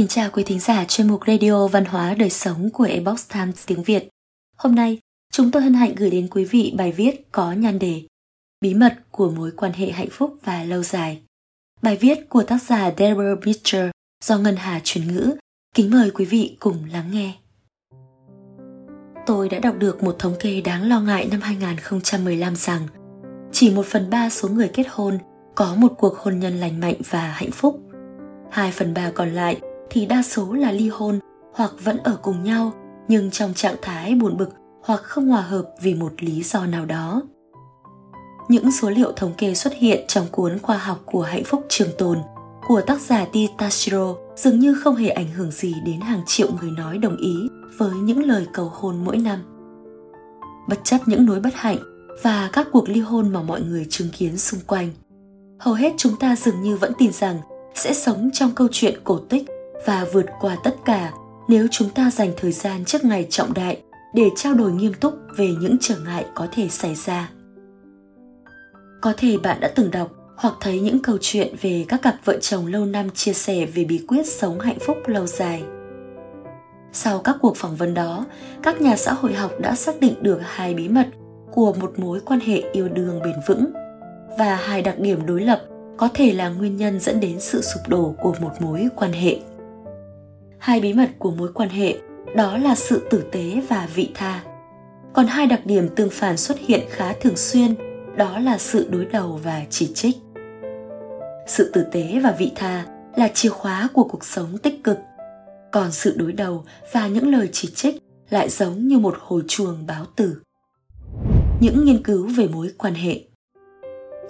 kính chào quý thính giả chuyên mục Radio Văn hóa Đời Sống của Ebox Times tiếng Việt. Hôm nay, chúng tôi hân hạnh gửi đến quý vị bài viết có nhan đề Bí mật của mối quan hệ hạnh phúc và lâu dài. Bài viết của tác giả Deborah Beecher do Ngân Hà chuyển ngữ. Kính mời quý vị cùng lắng nghe. Tôi đã đọc được một thống kê đáng lo ngại năm 2015 rằng chỉ một phần ba số người kết hôn có một cuộc hôn nhân lành mạnh và hạnh phúc. hai phần ba còn lại thì đa số là ly hôn hoặc vẫn ở cùng nhau nhưng trong trạng thái buồn bực hoặc không hòa hợp vì một lý do nào đó. Những số liệu thống kê xuất hiện trong cuốn khoa học của hạnh phúc trường tồn của tác giả T. Tashiro dường như không hề ảnh hưởng gì đến hàng triệu người nói đồng ý với những lời cầu hôn mỗi năm. Bất chấp những nỗi bất hạnh và các cuộc ly hôn mà mọi người chứng kiến xung quanh, hầu hết chúng ta dường như vẫn tin rằng sẽ sống trong câu chuyện cổ tích và vượt qua tất cả nếu chúng ta dành thời gian trước ngày trọng đại để trao đổi nghiêm túc về những trở ngại có thể xảy ra. Có thể bạn đã từng đọc hoặc thấy những câu chuyện về các cặp vợ chồng lâu năm chia sẻ về bí quyết sống hạnh phúc lâu dài. Sau các cuộc phỏng vấn đó, các nhà xã hội học đã xác định được hai bí mật của một mối quan hệ yêu đương bền vững và hai đặc điểm đối lập có thể là nguyên nhân dẫn đến sự sụp đổ của một mối quan hệ hai bí mật của mối quan hệ, đó là sự tử tế và vị tha. Còn hai đặc điểm tương phản xuất hiện khá thường xuyên, đó là sự đối đầu và chỉ trích. Sự tử tế và vị tha là chìa khóa của cuộc sống tích cực. Còn sự đối đầu và những lời chỉ trích lại giống như một hồi chuông báo tử. Những nghiên cứu về mối quan hệ.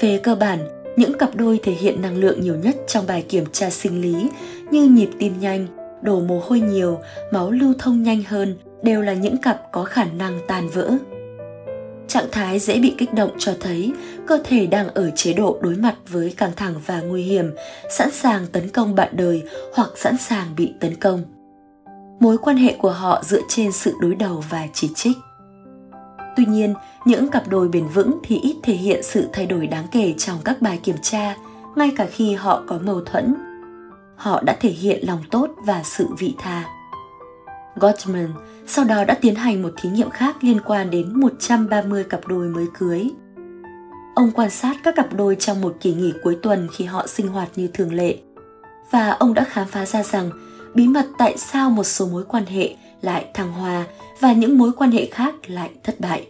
Về cơ bản, những cặp đôi thể hiện năng lượng nhiều nhất trong bài kiểm tra sinh lý như nhịp tim nhanh đổ mồ hôi nhiều, máu lưu thông nhanh hơn đều là những cặp có khả năng tan vỡ. Trạng thái dễ bị kích động cho thấy cơ thể đang ở chế độ đối mặt với căng thẳng và nguy hiểm, sẵn sàng tấn công bạn đời hoặc sẵn sàng bị tấn công. Mối quan hệ của họ dựa trên sự đối đầu và chỉ trích. Tuy nhiên, những cặp đôi bền vững thì ít thể hiện sự thay đổi đáng kể trong các bài kiểm tra, ngay cả khi họ có mâu thuẫn họ đã thể hiện lòng tốt và sự vị tha. Gottman sau đó đã tiến hành một thí nghiệm khác liên quan đến 130 cặp đôi mới cưới. Ông quan sát các cặp đôi trong một kỳ nghỉ cuối tuần khi họ sinh hoạt như thường lệ. Và ông đã khám phá ra rằng bí mật tại sao một số mối quan hệ lại thăng hoa và những mối quan hệ khác lại thất bại.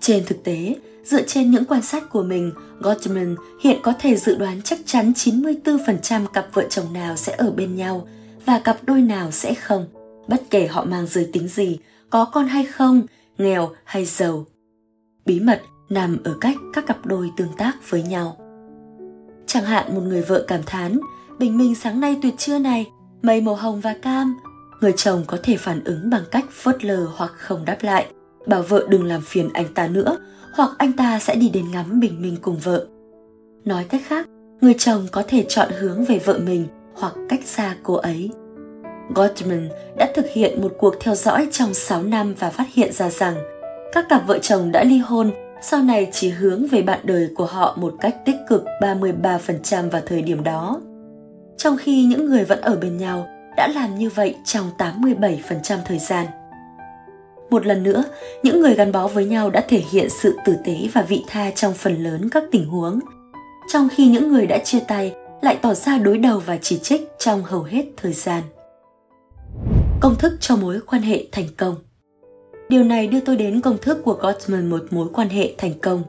Trên thực tế, dựa trên những quan sát của mình, Gottman hiện có thể dự đoán chắc chắn 94% cặp vợ chồng nào sẽ ở bên nhau và cặp đôi nào sẽ không, bất kể họ mang giới tính gì, có con hay không, nghèo hay giàu. Bí mật nằm ở cách các cặp đôi tương tác với nhau. Chẳng hạn một người vợ cảm thán, bình minh sáng nay tuyệt trưa này, mây màu hồng và cam. Người chồng có thể phản ứng bằng cách phớt lờ hoặc không đáp lại – bảo vợ đừng làm phiền anh ta nữa hoặc anh ta sẽ đi đến ngắm bình minh cùng vợ. Nói cách khác, người chồng có thể chọn hướng về vợ mình hoặc cách xa cô ấy. Gottman đã thực hiện một cuộc theo dõi trong 6 năm và phát hiện ra rằng các cặp vợ chồng đã ly hôn sau này chỉ hướng về bạn đời của họ một cách tích cực 33% vào thời điểm đó. Trong khi những người vẫn ở bên nhau đã làm như vậy trong 87% thời gian. Một lần nữa, những người gắn bó với nhau đã thể hiện sự tử tế và vị tha trong phần lớn các tình huống, trong khi những người đã chia tay lại tỏ ra đối đầu và chỉ trích trong hầu hết thời gian. Công thức cho mối quan hệ thành công Điều này đưa tôi đến công thức của Gottman một mối quan hệ thành công.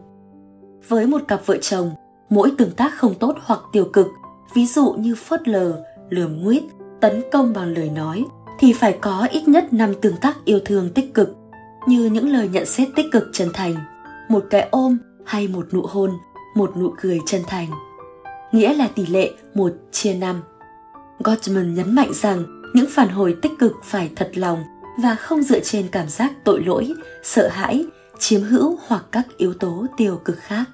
Với một cặp vợ chồng, mỗi tương tác không tốt hoặc tiêu cực, ví dụ như phớt lờ, lườm nguyết, tấn công bằng lời nói, thì phải có ít nhất 5 tương tác yêu thương tích cực, như những lời nhận xét tích cực chân thành, một cái ôm hay một nụ hôn, một nụ cười chân thành. Nghĩa là tỷ lệ 1 chia 5. Gottman nhấn mạnh rằng những phản hồi tích cực phải thật lòng và không dựa trên cảm giác tội lỗi, sợ hãi, chiếm hữu hoặc các yếu tố tiêu cực khác.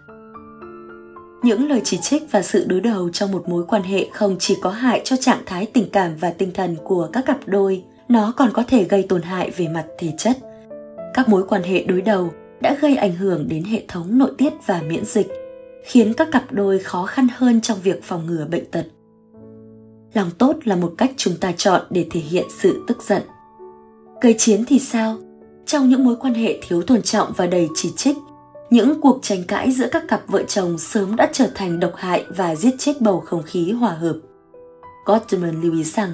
Những lời chỉ trích và sự đối đầu trong một mối quan hệ không chỉ có hại cho trạng thái tình cảm và tinh thần của các cặp đôi, nó còn có thể gây tổn hại về mặt thể chất. Các mối quan hệ đối đầu đã gây ảnh hưởng đến hệ thống nội tiết và miễn dịch, khiến các cặp đôi khó khăn hơn trong việc phòng ngừa bệnh tật. lòng tốt là một cách chúng ta chọn để thể hiện sự tức giận gây chiến thì sao trong những mối quan hệ thiếu tôn trọng và đầy chỉ trích những cuộc tranh cãi giữa các cặp vợ chồng sớm đã trở thành độc hại và giết chết bầu không khí hòa hợp. Gottman lưu ý rằng,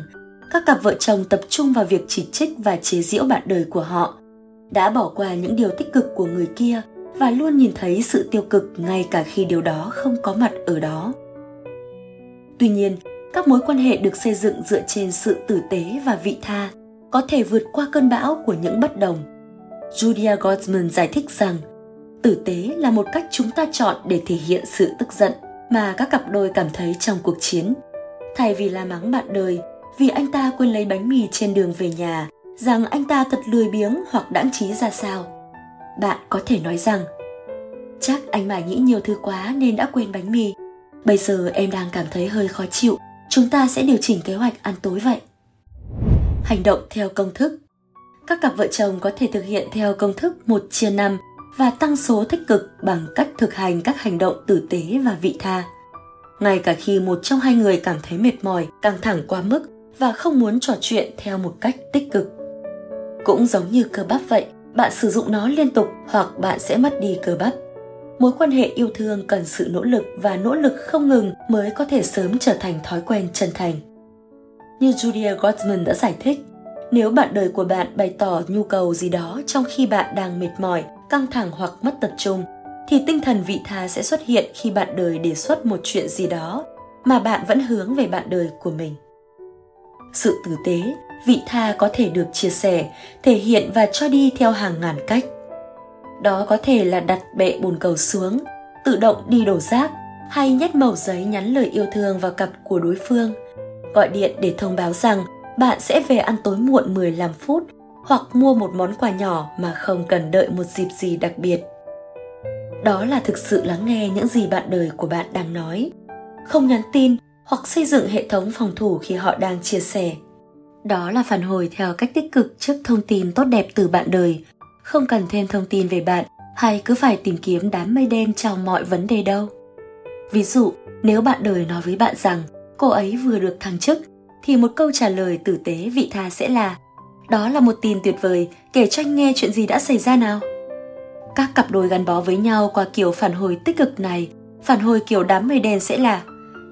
các cặp vợ chồng tập trung vào việc chỉ trích và chế giễu bạn đời của họ, đã bỏ qua những điều tích cực của người kia và luôn nhìn thấy sự tiêu cực ngay cả khi điều đó không có mặt ở đó. Tuy nhiên, các mối quan hệ được xây dựng dựa trên sự tử tế và vị tha có thể vượt qua cơn bão của những bất đồng. Julia gottman giải thích rằng tử tế là một cách chúng ta chọn để thể hiện sự tức giận mà các cặp đôi cảm thấy trong cuộc chiến. Thay vì la mắng bạn đời, vì anh ta quên lấy bánh mì trên đường về nhà, rằng anh ta thật lười biếng hoặc đãng trí ra sao. Bạn có thể nói rằng, chắc anh mải nghĩ nhiều thứ quá nên đã quên bánh mì. Bây giờ em đang cảm thấy hơi khó chịu, chúng ta sẽ điều chỉnh kế hoạch ăn tối vậy. Hành động theo công thức. Các cặp vợ chồng có thể thực hiện theo công thức một chia năm và tăng số tích cực bằng cách thực hành các hành động tử tế và vị tha. Ngay cả khi một trong hai người cảm thấy mệt mỏi, căng thẳng quá mức và không muốn trò chuyện theo một cách tích cực. Cũng giống như cơ bắp vậy, bạn sử dụng nó liên tục hoặc bạn sẽ mất đi cơ bắp. Mối quan hệ yêu thương cần sự nỗ lực và nỗ lực không ngừng mới có thể sớm trở thành thói quen chân thành. Như Julia Gottman đã giải thích, nếu bạn đời của bạn bày tỏ nhu cầu gì đó trong khi bạn đang mệt mỏi căng thẳng hoặc mất tập trung, thì tinh thần vị tha sẽ xuất hiện khi bạn đời đề xuất một chuyện gì đó mà bạn vẫn hướng về bạn đời của mình. Sự tử tế, vị tha có thể được chia sẻ, thể hiện và cho đi theo hàng ngàn cách. Đó có thể là đặt bệ bồn cầu xuống, tự động đi đổ rác, hay nhét mẩu giấy nhắn lời yêu thương vào cặp của đối phương, gọi điện để thông báo rằng bạn sẽ về ăn tối muộn 15 phút hoặc mua một món quà nhỏ mà không cần đợi một dịp gì đặc biệt. Đó là thực sự lắng nghe những gì bạn đời của bạn đang nói. Không nhắn tin hoặc xây dựng hệ thống phòng thủ khi họ đang chia sẻ. Đó là phản hồi theo cách tích cực trước thông tin tốt đẹp từ bạn đời. Không cần thêm thông tin về bạn hay cứ phải tìm kiếm đám mây đen trong mọi vấn đề đâu. Ví dụ, nếu bạn đời nói với bạn rằng, cô ấy vừa được thăng chức, thì một câu trả lời tử tế vị tha sẽ là đó là một tin tuyệt vời, kể cho anh nghe chuyện gì đã xảy ra nào. Các cặp đôi gắn bó với nhau qua kiểu phản hồi tích cực này, phản hồi kiểu đám mây đen sẽ là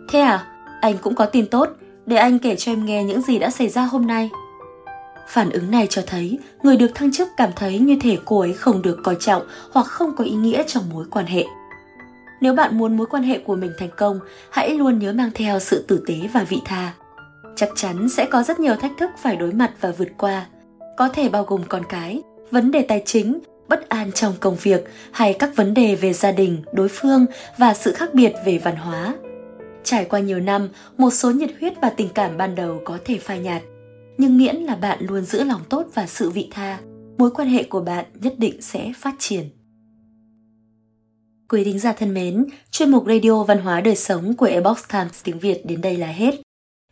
Thế à, anh cũng có tin tốt, để anh kể cho em nghe những gì đã xảy ra hôm nay. Phản ứng này cho thấy người được thăng chức cảm thấy như thể cô ấy không được coi trọng hoặc không có ý nghĩa trong mối quan hệ. Nếu bạn muốn mối quan hệ của mình thành công, hãy luôn nhớ mang theo sự tử tế và vị tha chắc chắn sẽ có rất nhiều thách thức phải đối mặt và vượt qua. Có thể bao gồm con cái vấn đề tài chính bất an trong công việc hay các vấn đề về gia đình đối phương và sự khác biệt về văn hóa. Trải qua nhiều năm một số nhiệt huyết và tình cảm ban đầu có thể phai nhạt nhưng miễn là bạn luôn giữ lòng tốt và sự vị tha mối quan hệ của bạn nhất định sẽ phát triển. Quý thính giả thân mến, chuyên mục Radio Văn hóa Đời Sống của Ebox Times tiếng Việt đến đây là hết.